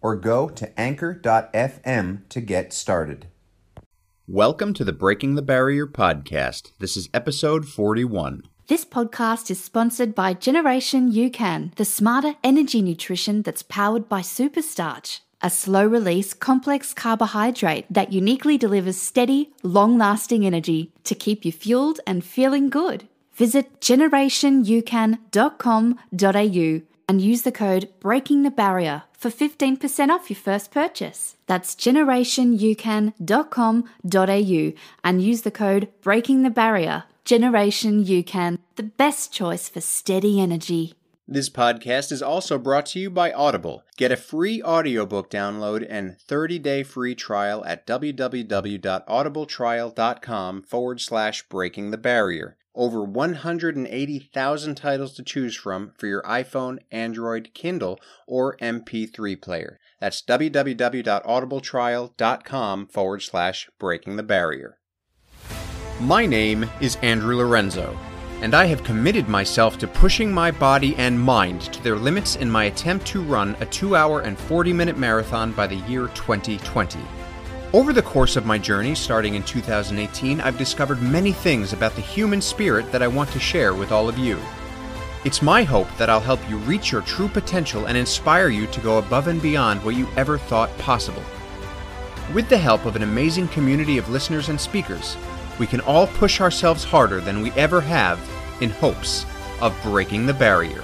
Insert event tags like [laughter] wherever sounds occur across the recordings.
or go to anchor.fm to get started. Welcome to the Breaking the Barrier podcast. This is episode 41. This podcast is sponsored by Generation UCAN, the smarter energy nutrition that's powered by superstarch, a slow release complex carbohydrate that uniquely delivers steady, long lasting energy to keep you fueled and feeling good. Visit generationucan.com.au and use the code Breaking the Barrier for 15% off your first purchase. That's generationucan.com.au and use the code Breaking the Barrier. Generation UCAN, the best choice for steady energy. This podcast is also brought to you by Audible. Get a free audiobook download and 30-day free trial at www.audibletrial.com forward slash breaking the barrier. Over 180,000 titles to choose from for your iPhone, Android, Kindle, or MP3 player. That's www.audibletrial.com forward slash breaking the barrier. My name is Andrew Lorenzo, and I have committed myself to pushing my body and mind to their limits in my attempt to run a 2 hour and 40 minute marathon by the year 2020. Over the course of my journey, starting in 2018, I've discovered many things about the human spirit that I want to share with all of you. It's my hope that I'll help you reach your true potential and inspire you to go above and beyond what you ever thought possible. With the help of an amazing community of listeners and speakers, we can all push ourselves harder than we ever have in hopes of breaking the barrier.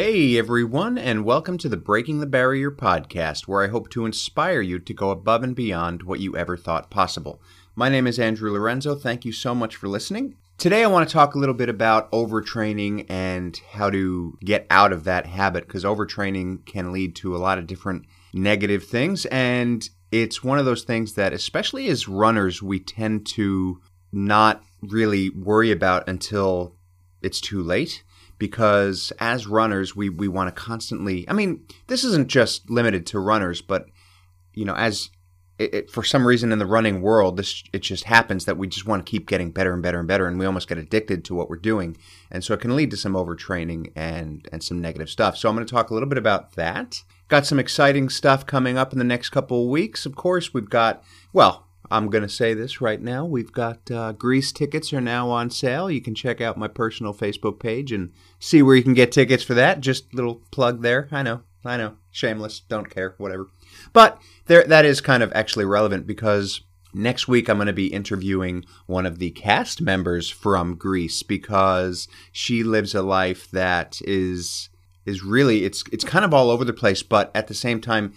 Hey everyone, and welcome to the Breaking the Barrier podcast, where I hope to inspire you to go above and beyond what you ever thought possible. My name is Andrew Lorenzo. Thank you so much for listening. Today, I want to talk a little bit about overtraining and how to get out of that habit because overtraining can lead to a lot of different negative things. And it's one of those things that, especially as runners, we tend to not really worry about until it's too late. Because as runners, we, we want to constantly, I mean, this isn't just limited to runners, but, you know, as it, it, for some reason in the running world, this it just happens that we just want to keep getting better and better and better, and we almost get addicted to what we're doing, and so it can lead to some overtraining and and some negative stuff. So I'm going to talk a little bit about that. Got some exciting stuff coming up in the next couple of weeks. Of course, we've got well. I'm going to say this right now. We've got uh, Grease tickets are now on sale. You can check out my personal Facebook page and see where you can get tickets for that. Just little plug there. I know, I know, shameless. Don't care, whatever. But there, that is kind of actually relevant because next week I'm going to be interviewing one of the cast members from Grease because she lives a life that is is really it's it's kind of all over the place, but at the same time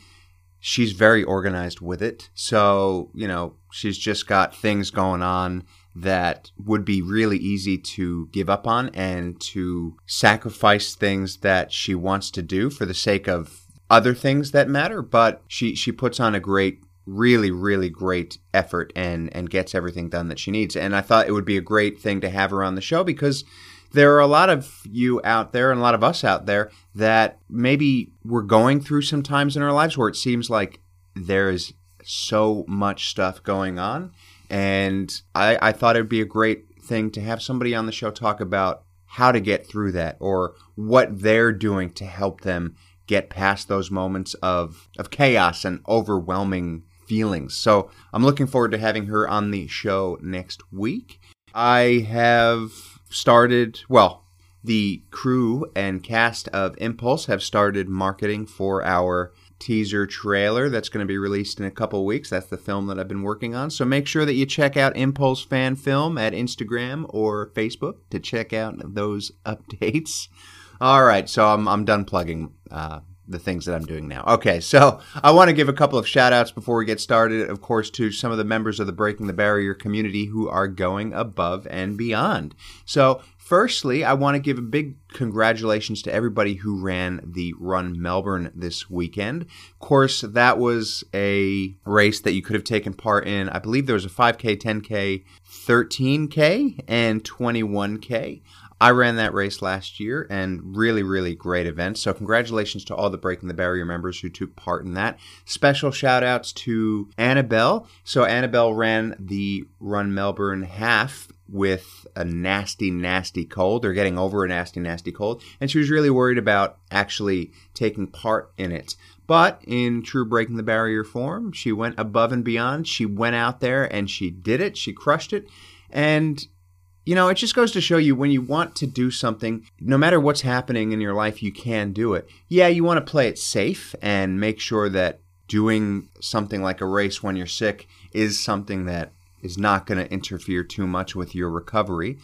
she's very organized with it. So, you know, she's just got things going on that would be really easy to give up on and to sacrifice things that she wants to do for the sake of other things that matter, but she she puts on a great really really great effort and and gets everything done that she needs. And I thought it would be a great thing to have her on the show because there are a lot of you out there and a lot of us out there that maybe we're going through some times in our lives where it seems like there is so much stuff going on. And I, I thought it would be a great thing to have somebody on the show talk about how to get through that or what they're doing to help them get past those moments of, of chaos and overwhelming feelings. So I'm looking forward to having her on the show next week. I have started, well, the crew and cast of Impulse have started marketing for our teaser trailer that's going to be released in a couple weeks. That's the film that I've been working on. So make sure that you check out Impulse Fan Film at Instagram or Facebook to check out those [laughs] updates. All right, so I'm, I'm done plugging uh, the things that I'm doing now. Okay, so I want to give a couple of shout outs before we get started, of course, to some of the members of the Breaking the Barrier community who are going above and beyond. So, Firstly, I want to give a big congratulations to everybody who ran the Run Melbourne this weekend. Of course, that was a race that you could have taken part in. I believe there was a 5K, 10K, 13K, and 21K. I ran that race last year and really, really great event. So, congratulations to all the Breaking the Barrier members who took part in that. Special shout outs to Annabelle. So, Annabelle ran the Run Melbourne half with a nasty, nasty cold or getting over a nasty, nasty cold. And she was really worried about actually taking part in it. But in true Breaking the Barrier form, she went above and beyond. She went out there and she did it. She crushed it. And you know, it just goes to show you when you want to do something, no matter what's happening in your life, you can do it. Yeah, you want to play it safe and make sure that doing something like a race when you're sick is something that is not going to interfere too much with your recovery.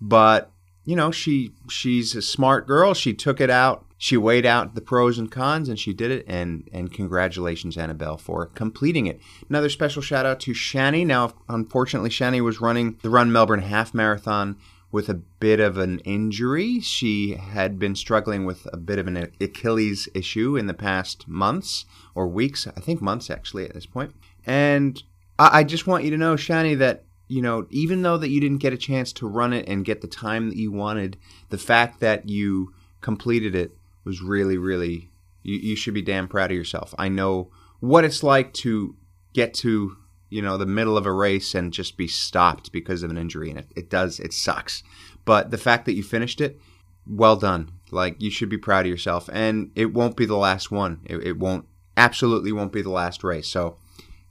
But you know, she she's a smart girl. She took it out. She weighed out the pros and cons, and she did it. And and congratulations, Annabelle, for completing it. Another special shout out to Shani. Now, unfortunately, Shani was running the Run Melbourne Half Marathon with a bit of an injury. She had been struggling with a bit of an Achilles issue in the past months or weeks. I think months actually at this point. And I, I just want you to know, Shani, that you know, even though that you didn't get a chance to run it and get the time that you wanted, the fact that you completed it was really, really, you, you should be damn proud of yourself. I know what it's like to get to, you know, the middle of a race and just be stopped because of an injury. And it, it does, it sucks. But the fact that you finished it, well done. Like, you should be proud of yourself. And it won't be the last one. It, it won't, absolutely won't be the last race. So,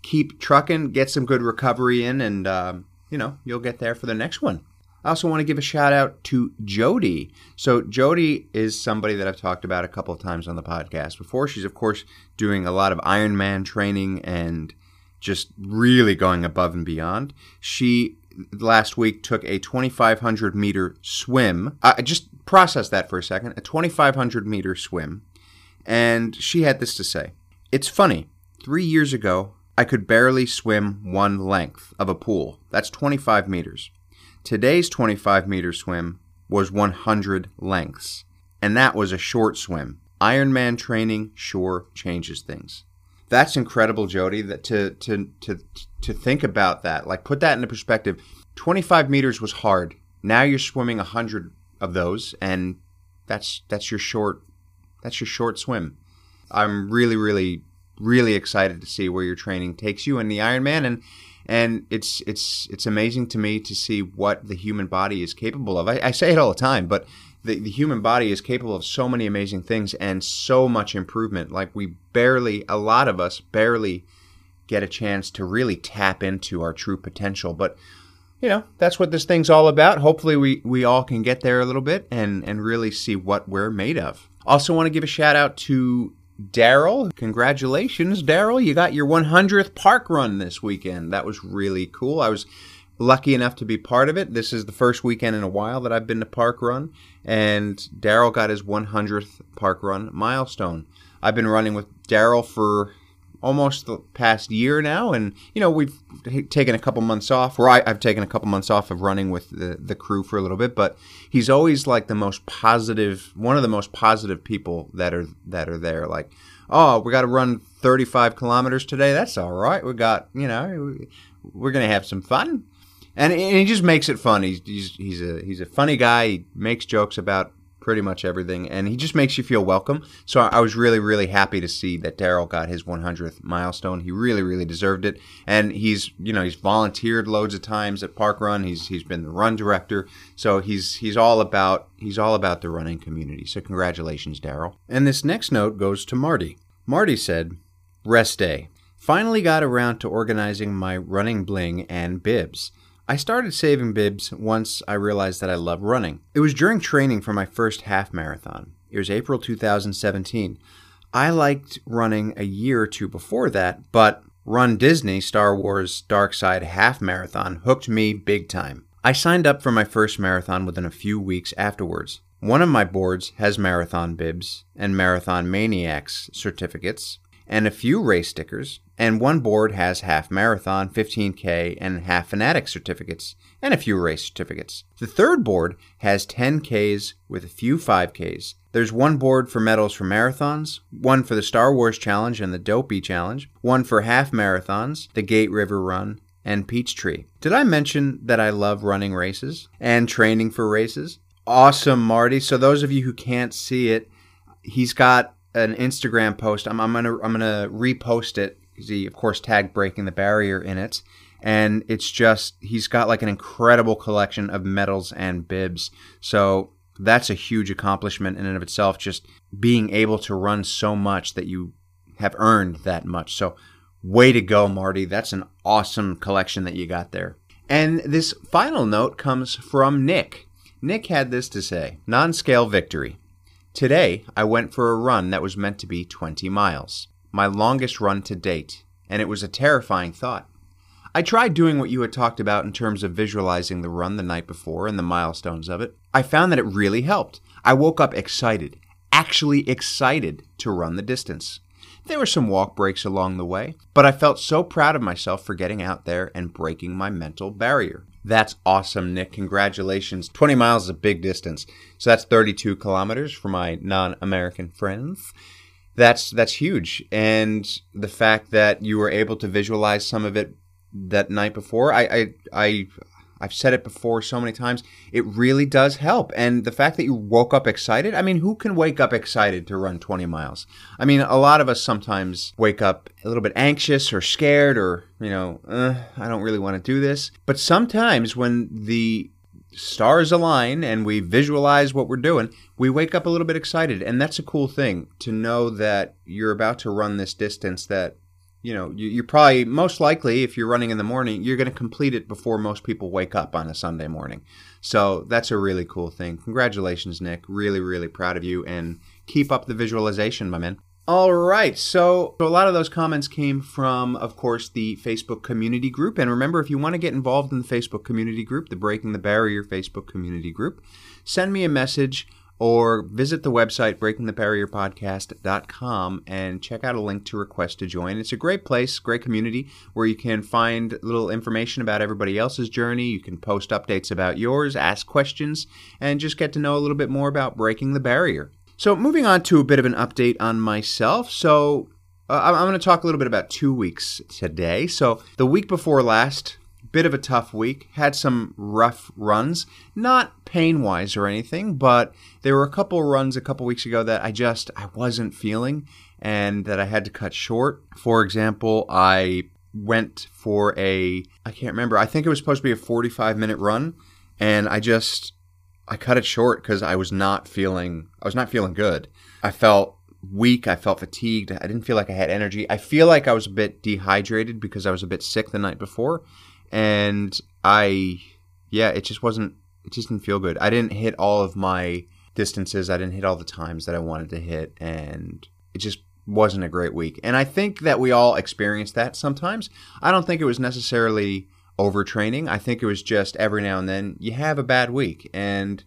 keep trucking, get some good recovery in, and um, you know you'll get there for the next one. I also want to give a shout out to Jody. So Jody is somebody that I've talked about a couple of times on the podcast before. She's of course doing a lot of Ironman training and just really going above and beyond. She last week took a 2500 meter swim. I just process that for a second. A 2500 meter swim. And she had this to say. It's funny. 3 years ago, I could barely swim one length of a pool. That's 25 meters. Today's 25 meter swim was 100 lengths, and that was a short swim. Ironman training sure changes things. That's incredible, Jody. That to to to to think about that, like put that into perspective. 25 meters was hard. Now you're swimming 100 of those, and that's that's your short that's your short swim. I'm really really really excited to see where your training takes you in the Ironman, and and it's it's it's amazing to me to see what the human body is capable of. I, I say it all the time, but the, the human body is capable of so many amazing things and so much improvement. Like we barely, a lot of us barely get a chance to really tap into our true potential, but you know that's what this thing's all about hopefully we we all can get there a little bit and and really see what we're made of also want to give a shout out to Daryl, congratulations, Daryl. You got your 100th park run this weekend. That was really cool. I was lucky enough to be part of it. This is the first weekend in a while that I've been to park run, and Daryl got his 100th park run milestone. I've been running with Daryl for almost the past year now, and you know we've taken a couple months off. Or I, have taken a couple months off of running with the, the crew for a little bit, but he's always like the most positive, one of the most positive people that are that are there. Like, oh, we got to run 35 kilometers today. That's all right. We got you know we're gonna have some fun. And, and he just makes it fun. He's, he's, he's a he's a funny guy. He makes jokes about pretty much everything, and he just makes you feel welcome. So I was really, really happy to see that Daryl got his 100th milestone. He really, really deserved it, and he's you know he's volunteered loads of times at Park Run. He's he's been the run director, so he's he's all about he's all about the running community. So congratulations, Daryl. And this next note goes to Marty. Marty said, "Rest day." Finally got around to organizing my running bling and bibs. I started saving bibs once I realized that I love running. It was during training for my first half marathon. It was April 2017. I liked running a year or two before that, but Run Disney Star Wars Dark Side Half Marathon hooked me big time. I signed up for my first marathon within a few weeks afterwards. One of my boards has marathon bibs and marathon maniacs certificates, and a few race stickers, and one board has half marathon, 15K, and half fanatic certificates, and a few race certificates. The third board has 10Ks with a few 5Ks. There's one board for medals for marathons, one for the Star Wars Challenge and the Dopey Challenge, one for half marathons, the Gate River Run, and Peachtree. Did I mention that I love running races and training for races? Awesome, Marty. So those of you who can't see it, he's got an Instagram post. I'm, I'm gonna I'm gonna repost it he of course tagged breaking the barrier in it, and it's just he's got like an incredible collection of medals and bibs. So that's a huge accomplishment in and of itself. Just being able to run so much that you have earned that much. So way to go, Marty. That's an awesome collection that you got there. And this final note comes from Nick. Nick had this to say non scale victory. Today, I went for a run that was meant to be 20 miles, my longest run to date, and it was a terrifying thought. I tried doing what you had talked about in terms of visualizing the run the night before and the milestones of it. I found that it really helped. I woke up excited, actually excited to run the distance. There were some walk breaks along the way, but I felt so proud of myself for getting out there and breaking my mental barrier. That's awesome, Nick. Congratulations. 20 miles is a big distance. So that's 32 kilometers for my non-American friends. That's that's huge. And the fact that you were able to visualize some of it that night before, I I, I I've said it before so many times. It really does help. And the fact that you woke up excited, I mean, who can wake up excited to run 20 miles? I mean, a lot of us sometimes wake up a little bit anxious or scared or, you know, uh, I don't really want to do this. But sometimes when the stars align and we visualize what we're doing, we wake up a little bit excited. And that's a cool thing to know that you're about to run this distance that you know, you, are probably most likely if you're running in the morning, you're going to complete it before most people wake up on a Sunday morning. So that's a really cool thing. Congratulations, Nick. Really, really proud of you, and keep up the visualization, my man. All right, so, so a lot of those comments came from, of course, the Facebook community group. And remember, if you want to get involved in the Facebook community group, the Breaking the Barrier Facebook community group, send me a message or visit the website breakingthebarrierpodcast.com and check out a link to request to join. It's a great place, great community where you can find little information about everybody else's journey. You can post updates about yours, ask questions, and just get to know a little bit more about breaking the barrier. So, moving on to a bit of an update on myself. So, uh, I'm going to talk a little bit about two weeks today. So, the week before last, bit of a tough week. Had some rough runs, not pain wise or anything, but there were a couple runs a couple weeks ago that I just I wasn't feeling and that I had to cut short. For example, I went for a I can't remember. I think it was supposed to be a 45 minute run and I just I cut it short cuz I was not feeling I was not feeling good. I felt weak. I felt fatigued. I didn't feel like I had energy. I feel like I was a bit dehydrated because I was a bit sick the night before and I, yeah, it just wasn't, it just didn't feel good. I didn't hit all of my distances. I didn't hit all the times that I wanted to hit, and it just wasn't a great week. And I think that we all experience that sometimes. I don't think it was necessarily overtraining. I think it was just every now and then you have a bad week, and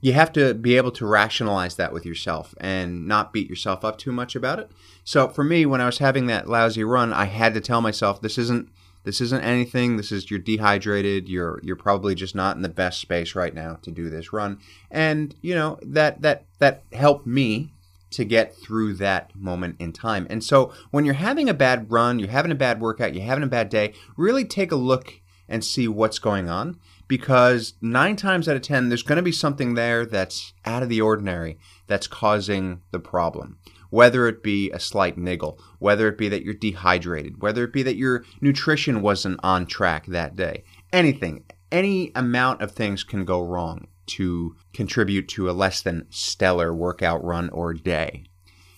you have to be able to rationalize that with yourself and not beat yourself up too much about it. So for me, when I was having that lousy run, I had to tell myself this isn't this isn't anything. This is you're dehydrated. You're you're probably just not in the best space right now to do this run. And you know that that that helped me to get through that moment in time. And so when you're having a bad run, you're having a bad workout, you're having a bad day, really take a look and see what's going on because 9 times out of 10 there's going to be something there that's out of the ordinary that's causing the problem whether it be a slight niggle, whether it be that you're dehydrated, whether it be that your nutrition wasn't on track that day. Anything, any amount of things can go wrong to contribute to a less than stellar workout run or day.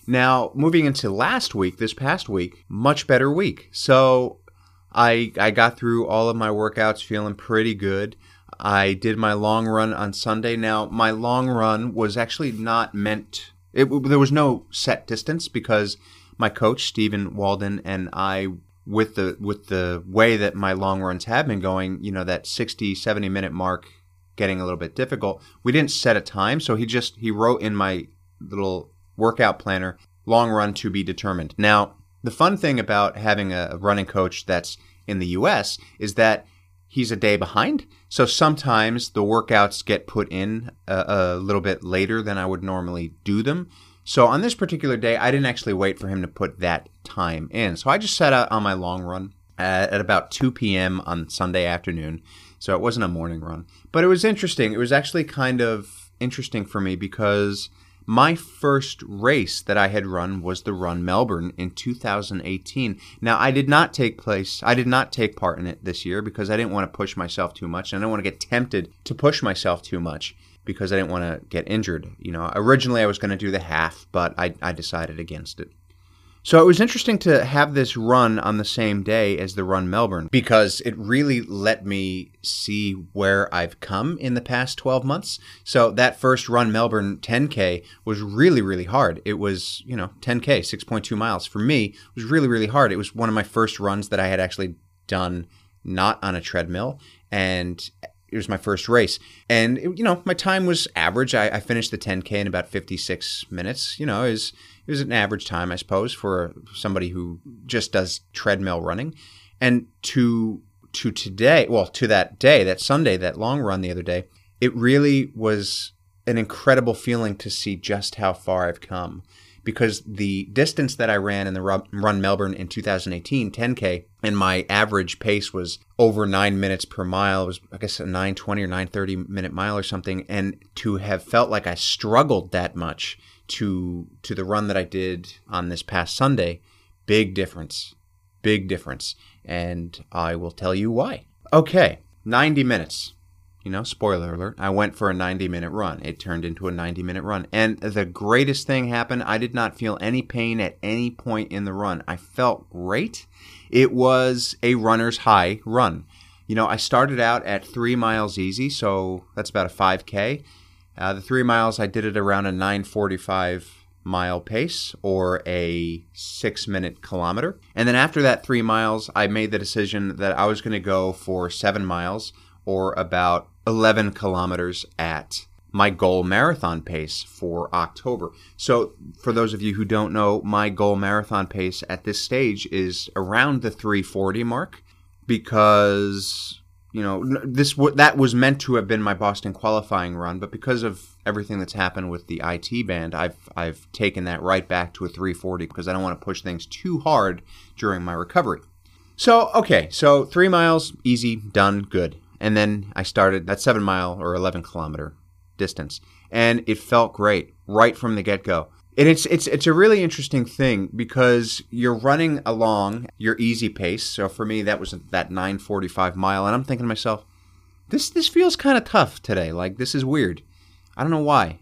Now, moving into last week, this past week, much better week. So I I got through all of my workouts feeling pretty good. I did my long run on Sunday. Now, my long run was actually not meant it, there was no set distance because my coach Stephen Walden and I with the with the way that my long runs have been going, you know, that 60 70 minute mark getting a little bit difficult. We didn't set a time, so he just he wrote in my little workout planner long run to be determined. Now, the fun thing about having a running coach that's in the US is that he's a day behind. So sometimes the workouts get put in a, a, little bit later than I would normally do them. So on this particular day, I didn't actually wait for him to put that time in. So I just set out on my long run at, at about 2 p.m. on Sunday afternoon. So it wasn't a morning run. But it was interesting. It was actually kind of interesting for me because my first race that I had run was the Run Melbourne in 2018. Now, I did not take place, I did not take part in it this year because I didn't want to push myself too much. And I didn't want to get tempted to push myself too much because I didn't want to get injured. You know, originally I was going to do the half, but I, I decided against it. So it was interesting to have this run on the same day as the Run Melbourne because it really let me see where I've come in the past 12 months. So that first Run Melbourne 10K was really, really hard. It was, you know, 10K, 6.2 miles. For me, was really, really hard. It was one of my first runs that I had actually done not on a treadmill. And it was my first race. And, it, you know, my time was average. I, I, finished the 10K in about 56 minutes. You know, is it was an average time, I suppose, for somebody who just does treadmill running. And to to today, well, to that day, that Sunday, that long run the other day, it really was an incredible feeling to see just how far I've come. Because the distance that I ran in the Run Melbourne in 2018, 10K, and my average pace was over nine minutes per mile. It was, I guess, a 920 or 930 minute mile or something. And to have felt like I struggled that much to to the run that I did on this past Sunday, big difference. Big difference. And I will tell you why. Okay, 90 minutes. You know, spoiler alert, I went for a 90 minute run. It turned into a 90 minute run. And the greatest thing happened. I did not feel any pain at any point in the run. I felt great. It was a runner's high run. You know, I started out at three miles easy, so that's about a 5K. Uh, the three miles, I did it around a 945 mile pace or a six minute kilometer. And then after that three miles, I made the decision that I was going to go for seven miles or about 11 kilometers at my goal marathon pace for October. So, for those of you who don't know, my goal marathon pace at this stage is around the 340 mark because you know, this that was meant to have been my Boston qualifying run, but because of everything that's happened with the IT band, I've I've taken that right back to a 340 because I don't want to push things too hard during my recovery. So okay, so three miles, easy, done, good, and then I started that seven mile or 11 kilometer distance, and it felt great right from the get go. And it's it's it's a really interesting thing because you're running along your easy pace. So for me, that was that 9:45 mile, and I'm thinking to myself, this this feels kind of tough today. Like this is weird. I don't know why.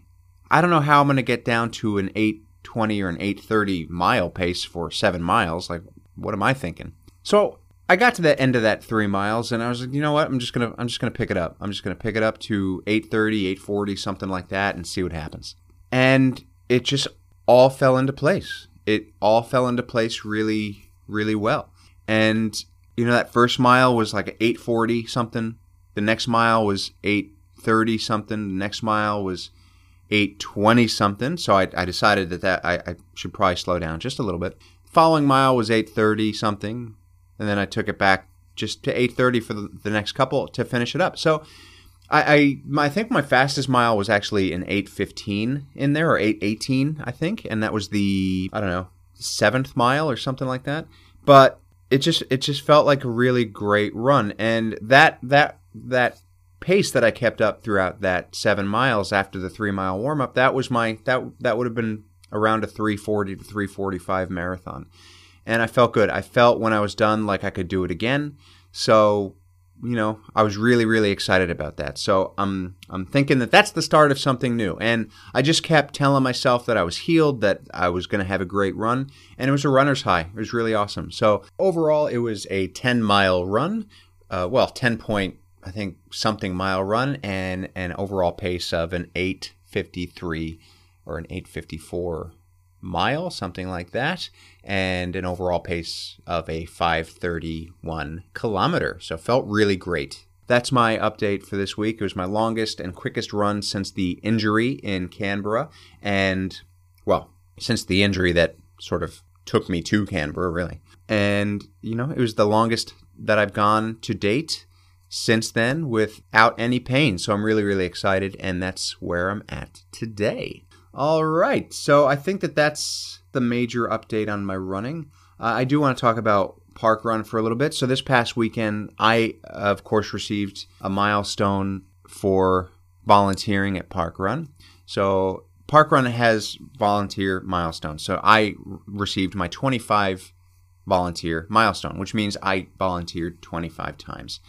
I don't know how I'm going to get down to an 8:20 or an 8:30 mile pace for seven miles. Like what am I thinking? So I got to the end of that three miles, and I was like, you know what? I'm just gonna I'm just gonna pick it up. I'm just gonna pick it up to 8:30, 8:40, something like that, and see what happens. And it just all fell into place. It all fell into place really, really well. And you know that first mile was like 840 something. The next mile was 830 something. The next mile was 820 something. So I, I decided that, that I, I should probably slow down just a little bit. Following mile was 830 something. And then I took it back just to 830 for the, the next couple to finish it up. So I, I, I think my fastest mile was actually an 815 in there or 818 I think and that was the I don't know seventh mile or something like that. But it just it just felt like a really great run. And that that that pace that I kept up throughout that seven miles after the three mile warm up that was my that that would have been around a 340 to 345 marathon. And I felt good. I felt when I was done like I could do it again. So you know, I was really, really excited about that. So I'm, I'm thinking that that's the start of something new. And I just kept telling myself that I was healed, that I was going to have a great run, and it was a runner's high. It was really awesome. So overall, it was a 10 mile run. Uh, well, 10 point, I think, something mile run, and an overall pace of an 853 or an 854 mile, something like that, and an overall pace of a 531 kilometer. So felt really great. That's my update for this week. It was my longest and quickest run since the injury in Canberra, and well, since the injury that sort of took me to Canberra, really. And, you know, it was the longest that I've gone to date since then without any pain. So I'm really, really excited. And that's where I'm at today. All right. So I think that that's the major update on my running. Uh, I do want to talk about park run for a little bit. So this past weekend, I, of course, received a milestone for volunteering at park run. So park run has volunteer milestones. So I received my 25 volunteer milestone, which means I volunteered 25 times.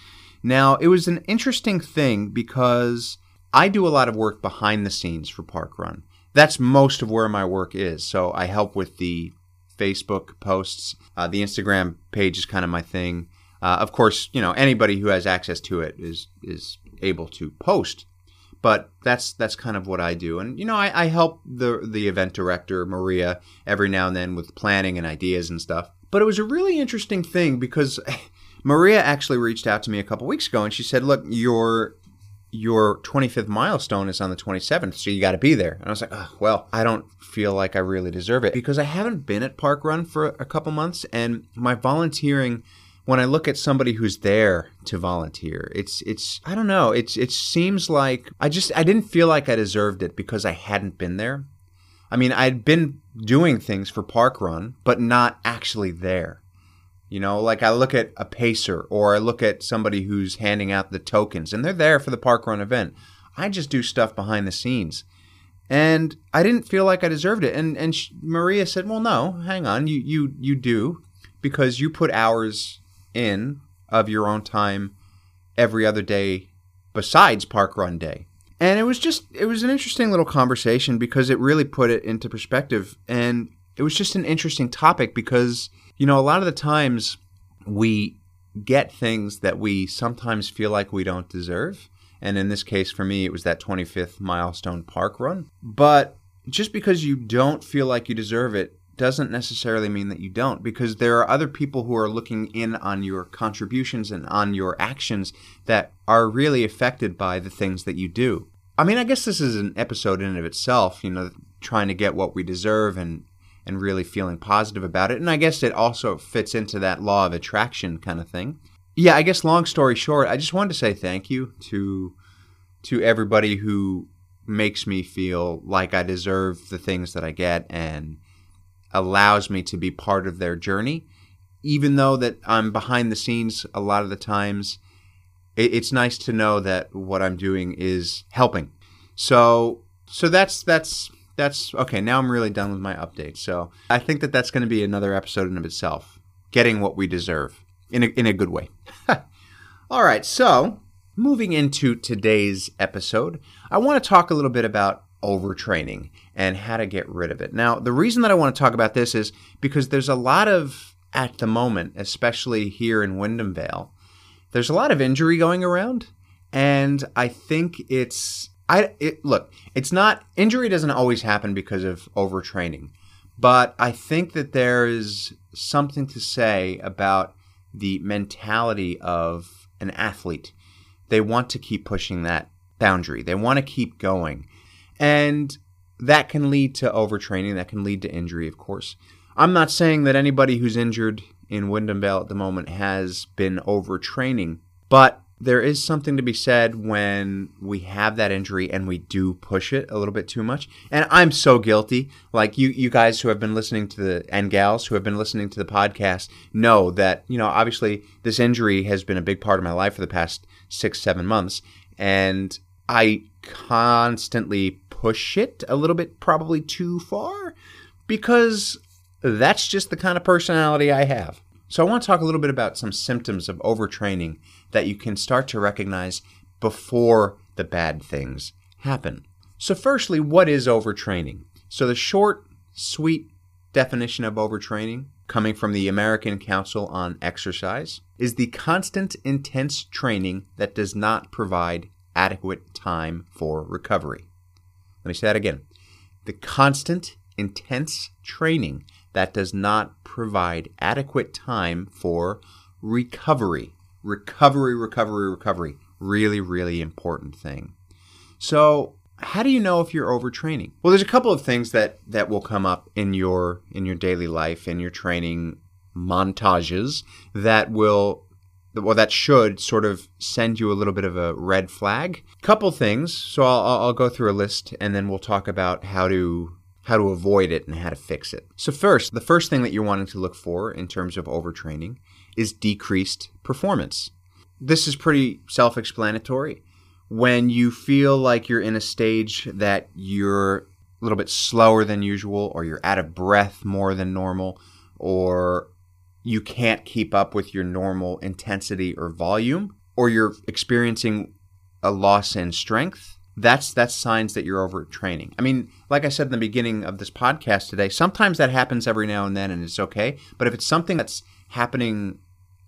Now, it was an interesting thing because I do a lot of work behind the scenes for Parkrun. That's most of where my work is. So I help with the Facebook posts. Uh, the Instagram page is kind of my thing. Uh, of course, you know anybody who has access to it is is able to post but that's that's kind of what I do. And you know, I, I, help the the event director Maria every now and then with planning and ideas and stuff. But it was a really interesting thing because [laughs] Maria actually reached out to me a couple weeks ago and she said, "Look, your your 25th milestone is on the 27th, so you got to be there." And I was like, oh, "Well, I don't feel like I really deserve it because I haven't been at Park Run for a couple months, and my volunteering." when I look at somebody who's there to volunteer, it's it's I don't know, it's it seems like I just I didn't feel like I deserved it because I hadn't been there. I mean, I'd been doing things for Park Run, but not actually there. You know, like I look at a pacer or I look at somebody who's handing out the tokens and they're there for the Park Run event. I just do stuff behind the scenes. And I didn't feel like I deserved it. And and Maria said, "Well, no, hang on. You you you do because you put hours in of your own time every other day besides park run day. And it was just it was an interesting little conversation because it really put it into perspective and it was just an interesting topic because you know a lot of the times we get things that we sometimes feel like we don't deserve and in this case for me it was that 25th milestone park run but just because you don't feel like you deserve it doesn't necessarily mean that you don't because there are other people who are looking in on your contributions and on your actions that are really affected by the things that you do. I mean, I guess this is an episode in and of itself, you know, trying to get what we deserve and and really feeling positive about it. And I guess it also fits into that law of attraction kind of thing. Yeah, I guess long story short, I just wanted to say thank you to to everybody who makes me feel like I deserve the things that I get and allows me to be part of their journey. Even though that I'm behind the scenes a lot of the times, it's nice to know that what I'm doing is helping. So, so that's that's that's okay. Now I'm really done with my update. So I think that that's going to be another episode in of itself. Getting what we deserve in a, in a good way. [laughs] All right. So moving into today's episode, I want to talk a little bit about overtraining and how to get rid of it. Now, the reason that I want to talk about this is because there's a lot of, at the moment, especially here in Wyndham Vale, there's a lot of injury going around. And I think it's, I it, look, it's not, injury doesn't always happen because of overtraining. But I think that there is something to say about the mentality of an athlete. They want to keep pushing that boundary. They want to keep going. And that can lead to overtraining, that can lead to injury, of course. I'm not saying that anybody who's injured in Wyndham Vale at the moment has been overtraining, but there is something to be said when we have that injury and we do push it a little bit too much. And I'm so guilty. Like you, you guys who have been listening to the and gals who have been listening to the podcast know that you know obviously this injury has been a big part of my life for the past six, seven months, and I constantly push it a little bit, probably too far, because that's just the kind of personality I have. So, I want to talk a little bit about some symptoms of overtraining that you can start to recognize before the bad things happen. So, firstly, what is overtraining? So, the short, sweet definition of overtraining, coming from the American Council on Exercise, is the constant, intense training that does not provide adequate time for recovery. Let me say that again. The constant, intense training that does not provide adequate time for recovery. Recovery, recovery, recovery. Really, really important thing. So, how do you know if you're overtraining? Well, there's a couple of things that that will come up in your in your daily life in your training montages that will well that should sort of send you a little bit of a red flag. Couple things. So I'll I'll go through a list and then we'll talk about how to how to avoid it and how to fix it. So first, the first thing that you're wanting to look for in terms of overtraining is decreased performance. This is pretty self-explanatory when you feel like you're in a stage that you're a little bit slower than usual, or you're out of breath more than normal, or you can't keep up with your normal intensity or volume, or you're experiencing a loss in strength, that's that's signs that you're overtraining. I mean, like I said in the beginning of this podcast today, sometimes that happens every now and then and it's okay. But if it's something that's happening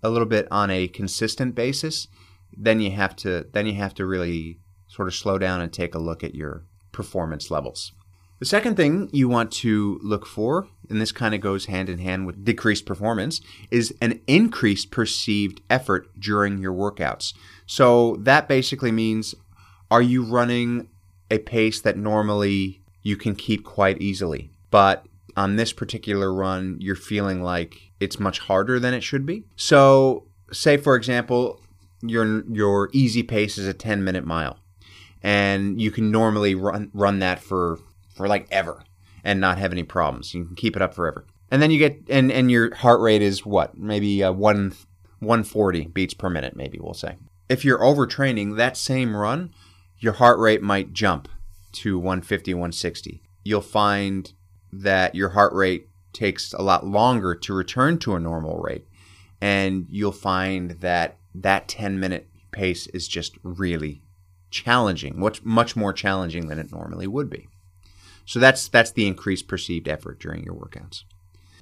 a little bit on a consistent basis, then you have to then you have to really sort of slow down and take a look at your performance levels. The second thing you want to look for, and this kind of goes hand in hand with decreased performance, is an increased perceived effort during your workouts. So that basically means are you running a pace that normally you can keep quite easily, but on this particular run, you're feeling like it's much harder than it should be? So, say for example, your your easy pace is a 10 minute mile and you can normally run run that for for like ever and not have any problems. You can keep it up forever. And then you get and and your heart rate is what? Maybe uh, 1 140 beats per minute maybe we'll say. If you're overtraining that same run your heart rate might jump to 150 160 you'll find that your heart rate takes a lot longer to return to a normal rate and you'll find that that 10 minute pace is just really challenging, much much more challenging than it normally would be. So that's that's the increased perceived effort during your workouts.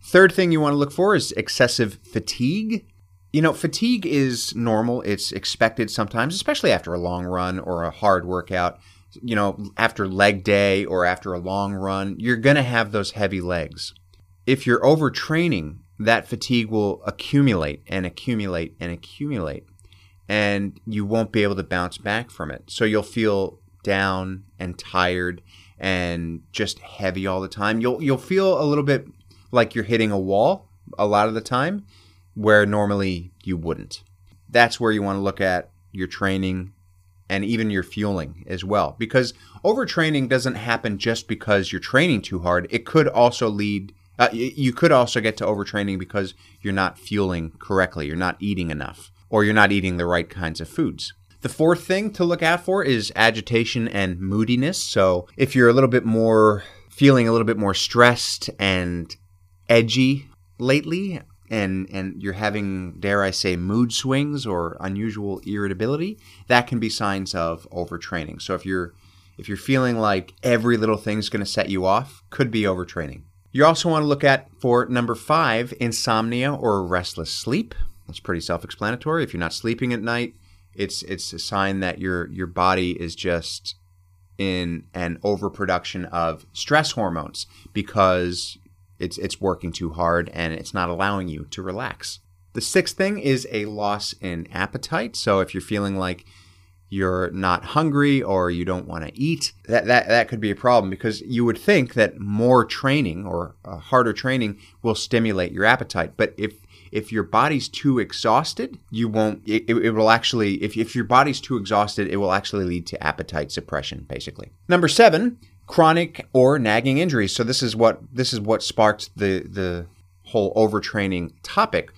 Third thing you want to look for is excessive fatigue. You know, fatigue is normal. It's expected sometimes, especially after a long run or a hard workout. You know, after leg day or after a long run, you're going to have those heavy legs. If you're overtraining that fatigue will accumulate and accumulate and accumulate, and you won't be able to bounce back from it. So you'll feel down and tired and just heavy all the time. You'll you'll feel a little bit like you're hitting a wall a lot of the time where normally you wouldn't. That's where you want to look at your training and even your fueling as well because overtraining doesn't happen just because you're training too hard. It could also lead uh, you could also get to overtraining because you're not fueling correctly, you're not eating enough, or you're not eating the right kinds of foods. The fourth thing to look out for is agitation and moodiness. So if you're a little bit more feeling a little bit more stressed and edgy lately, and and you're having dare I say mood swings or unusual irritability, that can be signs of overtraining. So if you're if you're feeling like every little thing's going to set you off, could be overtraining. You also want to look at for number five, insomnia or restless sleep. That's pretty self-explanatory. If you're not sleeping at night, it's it's a sign that your your body is just in an overproduction of stress hormones because it's it's working too hard and it's not allowing you to relax. The sixth thing is a loss in appetite. So if you're feeling like you're not hungry or you don't want to eat, that, that, that could be a problem because you would think that more training or uh, harder training will stimulate your appetite. But if if your body's too exhausted, you won't, it, it will actually, if, if your body's too exhausted, it will actually lead to appetite suppression, basically. Number seven, chronic or nagging injuries. So this is what, this is what sparked the, the whole overtraining topic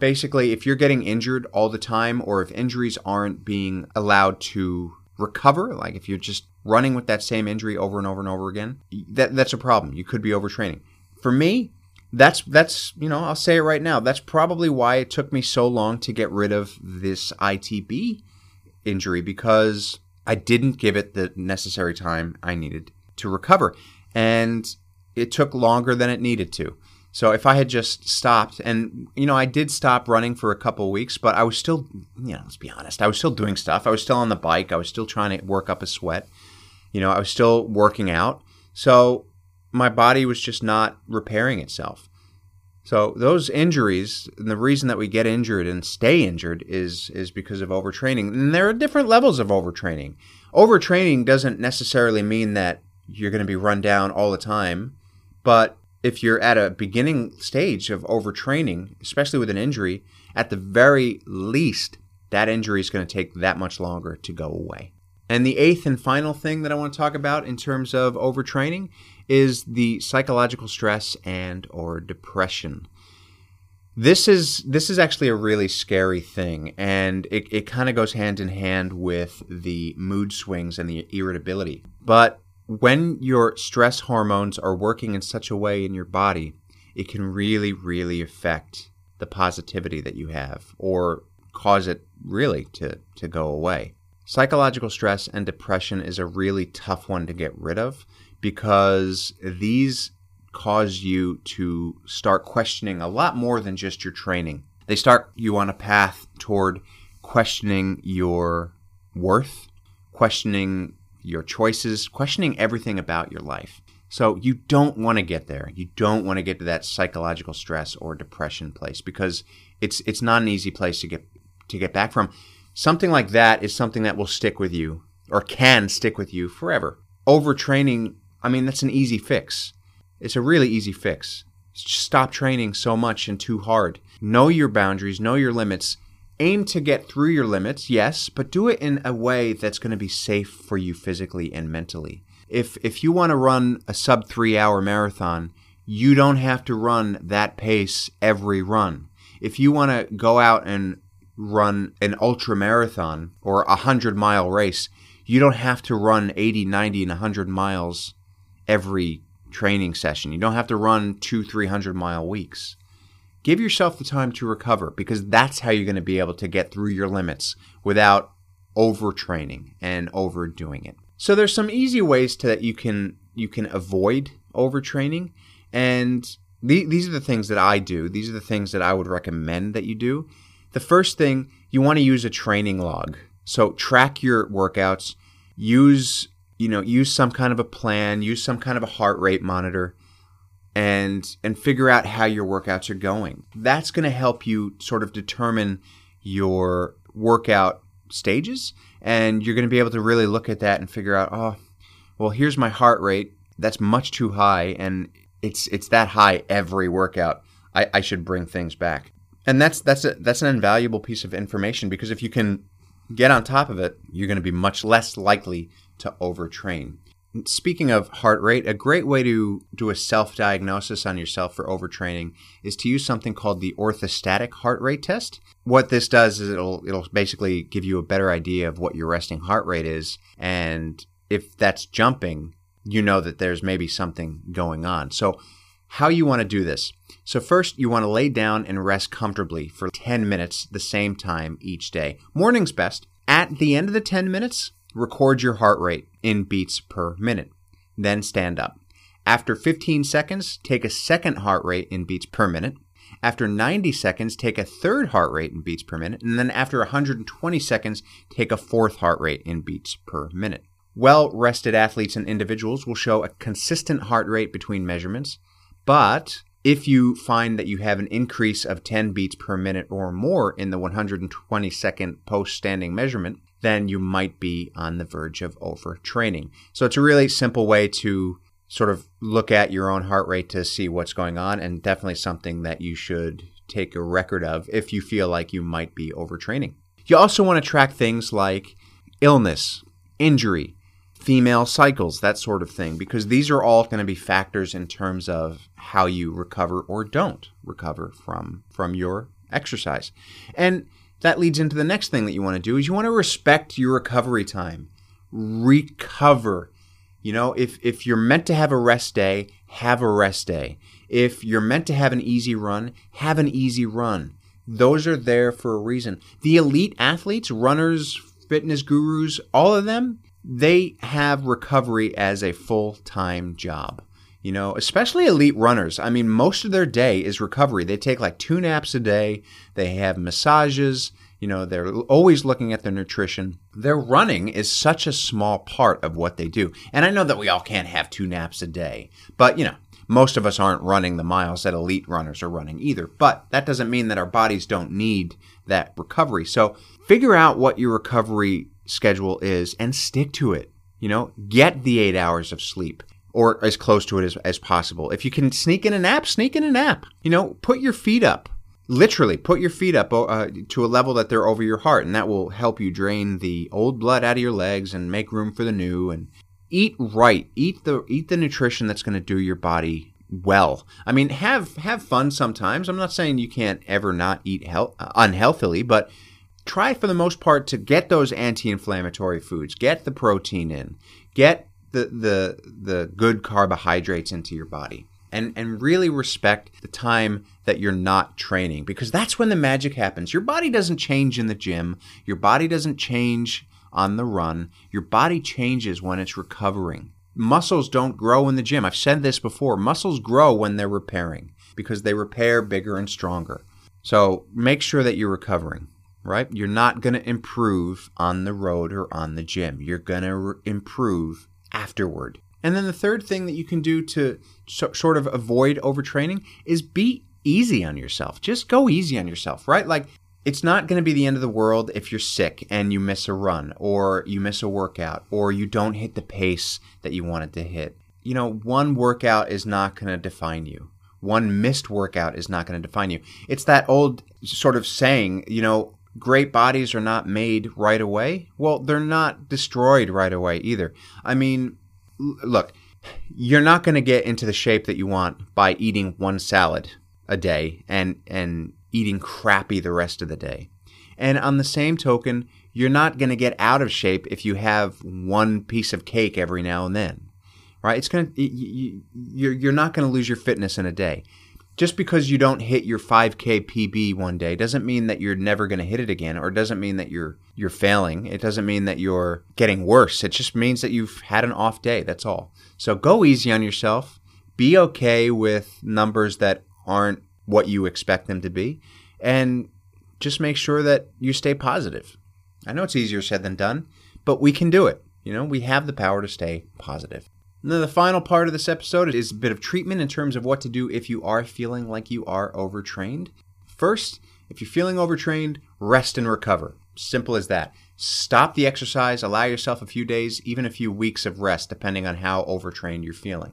basically, if you're getting injured all the time, or if injuries aren't being allowed to recover, like if you're just running with that same injury over and over and over again, that that's a problem. You could be overtraining. For me, that's that's you know I'll say it right now. That's probably why it took me so long to get rid of this ITB injury because I didn't give it the necessary time I needed to recover, and it took longer than it needed to. So if I had just stopped, and you know, I did stop running for a couple weeks, but I was still, you know, let's be honest, I was still doing stuff. I was still on the bike. I was still trying to work up a sweat. You know, I was still working out. So my body was just not repairing itself. So those injuries, and the reason that we get injured and stay injured is is because of overtraining. And there are different levels of overtraining. Overtraining doesn't necessarily mean that you're going to be run down all the time, but if you're at a beginning stage of overtraining, especially with an injury, at the very least, that injury is going to take that much longer to go away. And the eighth and final thing that I want to talk about in terms of overtraining is the psychological stress and or depression. This is this is actually a really scary thing and it, it kind of goes hand in hand with the mood swings and the irritability. But when your stress hormones are working in such a way in your body, it can really, really affect the positivity that you have or cause it really to, to go away. Psychological stress and depression is a really tough one to get rid of because these cause you to start questioning a lot more than just your training. They start you on a path toward questioning your worth, questioning your choices, questioning everything about your life. So you don't want to get there. You don't want to get to that psychological stress or depression place because it's it's not an easy place to get to get back from. Something like that is something that will stick with you or can stick with you forever. Overtraining I mean, that's an easy fix. It's a really easy fix. Just Stop training so much and too hard. Know your boundaries, know your limits. Aim to get through your limits, yes, but do it in a way that's going to be safe for you physically and mentally. If if you want to run a sub 3-hour marathon, you don't have to run that pace every run. If you want to go out and run an ultra marathon or a 100 mile race, you don't have to run 80, 90 and 100 miles every training session. You don't have to run two, 300 mile weeks. Give yourself the time to recover because that's how you're going to be able to get through your limits without overtraining and overdoing it. So there's some easy ways to that you can you can avoid overtraining and the, these are the things that I do. These are the things that I would recommend that you do. The first thing, you want to use a training log. So track your workouts, use you know, use some kind of a plan, use some kind of a heart rate monitor and and figure out how your workouts are going. That's going to help you sort of determine your workout stages and you're going to be able to really look at that and figure out, "Oh, well, here's my heart rate. That's much too high and it's it's that high every workout. I, I should bring things back." And that's that's a, that's an invaluable piece of information because if you can get on top of it, you're going to be much less likely to overtrain. Speaking of heart rate, a great way to do a self diagnosis on yourself for overtraining is to use something called the orthostatic heart rate test. What this does is it'll it'll basically give you a better idea of what your resting heart rate is and if that's jumping, you know that there's maybe something going on. So how you want to do this. So first you want to lay down and rest comfortably for 10 minutes the same time each day. Morning's best. At the end of the 10 minutes, record your heart rate in beats per minute. Then stand up. After 15 seconds, take a second heart rate in beats per minute. After 90 seconds, take a third heart rate in beats per minute. And then after 120 seconds, take a fourth heart rate in beats per minute. Well rested athletes and individuals will show a consistent heart rate between measurements, but if you find that you have an increase of 10 beats per minute or more in the 120 second post standing measurement, then you might be on the verge of overtraining. So it's a really simple way to sort of look at your own heart rate to see what's going on, and definitely something that you should take a record of if you feel like you might be overtraining. You also want to track things like illness, injury, female cycles, that sort of thing, because these are all going to be factors in terms of how you recover or don't recover from from your exercise. And that leads into the next thing that you want to do is you want to respect your recovery time. Recover. You know, if if you're meant to have a rest day, have a rest day. If you're meant to have an easy run, have an easy run. Those are there for a reason. The elite athletes, runners, fitness gurus, all of them, they have recovery as a full-time job. You know, especially elite runners. I mean, most of their day is recovery. They take like two naps a day. They have massages. You know, they're always looking at their nutrition. Their running is such a small part of what they do. And I know that we all can't have two naps a day, but you know, most of us aren't running the miles that elite runners are running either. But that doesn't mean that our bodies don't need that recovery. So figure out what your recovery schedule is and stick to it. You know, get the eight hours of sleep or as close to it as, as possible. If you can sneak in a nap, sneak in a nap. You know, put your feet up. Literally, put your feet up uh, to a level that they're over your heart, and that will help you drain the old blood out of your legs and make room for the new. And eat right. Eat the eat the nutrition that's going to do your body well. I mean, have have fun sometimes. I'm not saying you can't ever not eat health, uh, unhealthily, but try for the most part to get those anti-inflammatory foods, get the protein in, get the the the good carbohydrates into your body. And, and really respect the time that you're not training because that's when the magic happens. Your body doesn't change in the gym. Your body doesn't change on the run, your body changes when it's recovering. Muscles don't grow in the gym. I've said this before. Muscles grow when they're repairing because they repair bigger and stronger. So make sure that you're recovering, right? You're not going to improve on the road or on the gym. You're going to re- improve afterward. And then the third thing that you can do to so, sort of avoid overtraining is be easy on yourself. Just go easy on yourself, right? Like it's not going to be the end of the world if you're sick and you miss a run or you miss a workout or you don't hit the pace that you wanted to hit. You know, one workout is not going to define you. One missed workout is not going to define you. It's that old sort of saying, you know, great bodies are not made right away. Well, they're not destroyed right away either. I mean, look, you're not going to get into the shape that you want by eating one salad a day and and eating crappy the rest of the day. And on the same token, you're not going to get out of shape if you have one piece of cake every now and then. Right? It's going to you're you're not going to lose your fitness in a day. Just because you don't hit your 5k PB one day doesn't mean that you're never going to hit it again or doesn't mean that you're you're failing. It doesn't mean that you're getting worse. It just means that you've had an off day, that's all. So go easy on yourself. Be okay with numbers that aren't what you expect them to be, and just make sure that you stay positive. I know it's easier said than done, but we can do it. You know, we have the power to stay positive. And then the final part of this episode is a bit of treatment in terms of what to do if you are feeling like you are overtrained. First, if you're feeling overtrained, rest and recover. Simple as that. Stop the exercise, allow yourself a few days, even a few weeks of rest, depending on how overtrained you're feeling.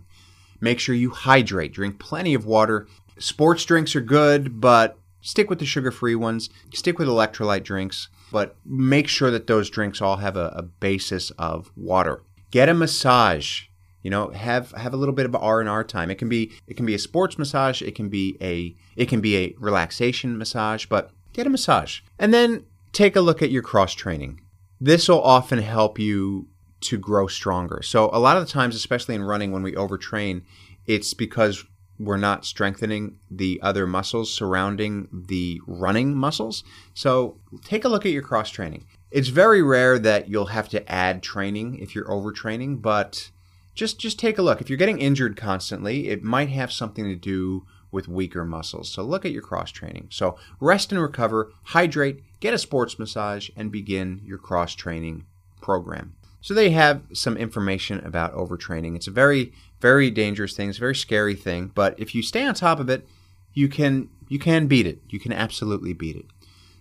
Make sure you hydrate, drink plenty of water, Sports drinks are good, but stick with the sugar free ones. Stick with electrolyte drinks, but make sure that those drinks all have a, a basis of water. Get a massage. You know, have have a little bit of R and R time. It can be it can be a sports massage. It can be a it can be a relaxation massage. But get a massage, and then take a look at your cross training. This will often help you to grow stronger. So a lot of the times, especially in running, when we overtrain, it's because we're not strengthening the other muscles surrounding the running muscles. So take a look at your cross training. It's very rare that you'll have to add training if you're overtraining, but just just take a look. If you're getting injured constantly, it might have something to do with weaker muscles. So look at your cross training. So rest and recover, hydrate, get a sports massage and begin your cross training program. So they have some information about overtraining. It's a very very dangerous thing. It's a very scary thing. But if you stay on top of it, you can you can beat it. You can absolutely beat it.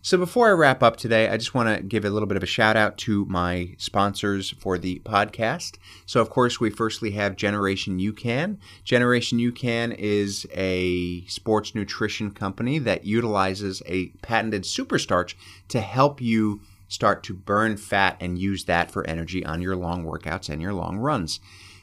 So before I wrap up today, I just want to give a little bit of a shout out to my sponsors for the podcast. So of course, we firstly have Generation UCAN. Generation UCAN is a sports nutrition company that utilizes a patented superstarch to help you start to burn fat and use that for energy on your long workouts and your long runs.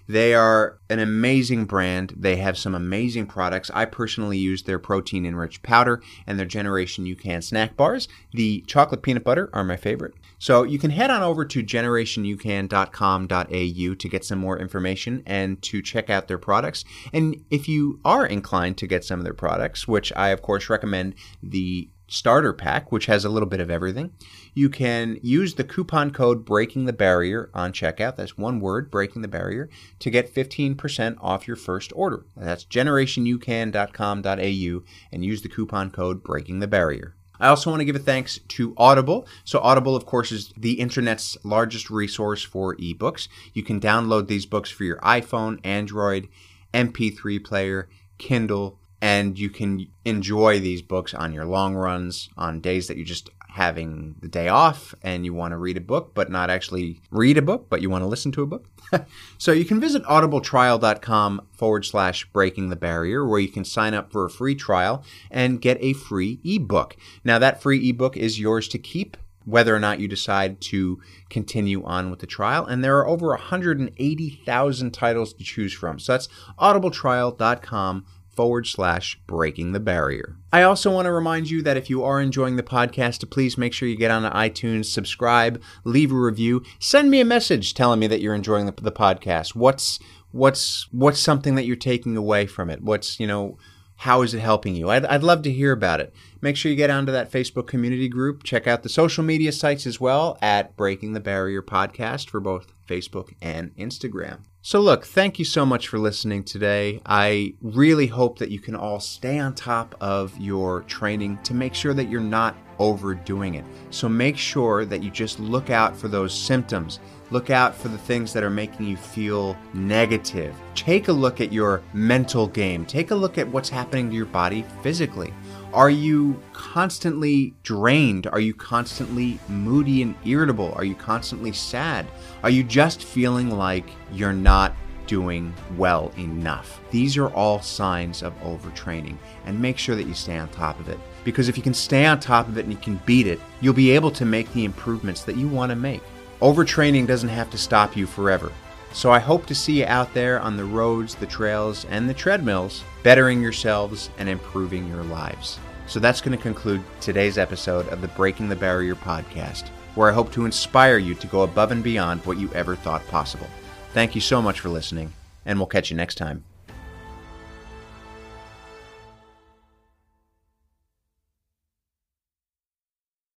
They are an amazing brand. They have some amazing products. I personally use their protein enriched powder and their Generation UCAN snack bars. The chocolate peanut butter are my favorite. So you can head on over to generationucan.com.au to get some more information and to check out their products. And if you are inclined to get some of their products, which I of course recommend the starter pack, which has a little bit of everything. You can use the coupon code Breaking the Barrier on checkout. That's one word, Breaking the Barrier, to get 15% off your first order. That's generationucan.com.au and use the coupon code Breaking the Barrier. I also want to give a thanks to Audible. So, Audible, of course, is the internet's largest resource for ebooks. You can download these books for your iPhone, Android, MP3 player, Kindle, and you can enjoy these books on your long runs, on days that you're just having the day off and you want to read a book, but not actually read a book, but you want to listen to a book. [laughs] so you can visit audibletrial.com forward slash breaking the barrier, where you can sign up for a free trial and get a free ebook. Now, that free ebook is yours to keep whether or not you decide to continue on with the trial. And there are over 180,000 titles to choose from. So that's audibletrial.com forward slash breaking the barrier. I also want to remind you that if you are enjoying the podcast, to please make sure you get on iTunes, subscribe, leave a review, send me a message telling me that you're enjoying the, the podcast. What's what's what's something that you're taking away from it? What's you know how is it helping you? I'd, I'd love to hear about it. Make sure you get onto that Facebook community group. Check out the social media sites as well at Breaking the Barrier Podcast for both Facebook and Instagram. So, look, thank you so much for listening today. I really hope that you can all stay on top of your training to make sure that you're not overdoing it. So, make sure that you just look out for those symptoms. Look out for the things that are making you feel negative. Take a look at your mental game. Take a look at what's happening to your body physically. Are you constantly drained? Are you constantly moody and irritable? Are you constantly sad? Are you just feeling like you're not doing well enough? These are all signs of overtraining, and make sure that you stay on top of it. Because if you can stay on top of it and you can beat it, you'll be able to make the improvements that you want to make. Overtraining doesn't have to stop you forever. So I hope to see you out there on the roads, the trails, and the treadmills, bettering yourselves and improving your lives. So that's going to conclude today's episode of the Breaking the Barrier podcast, where I hope to inspire you to go above and beyond what you ever thought possible. Thank you so much for listening, and we'll catch you next time.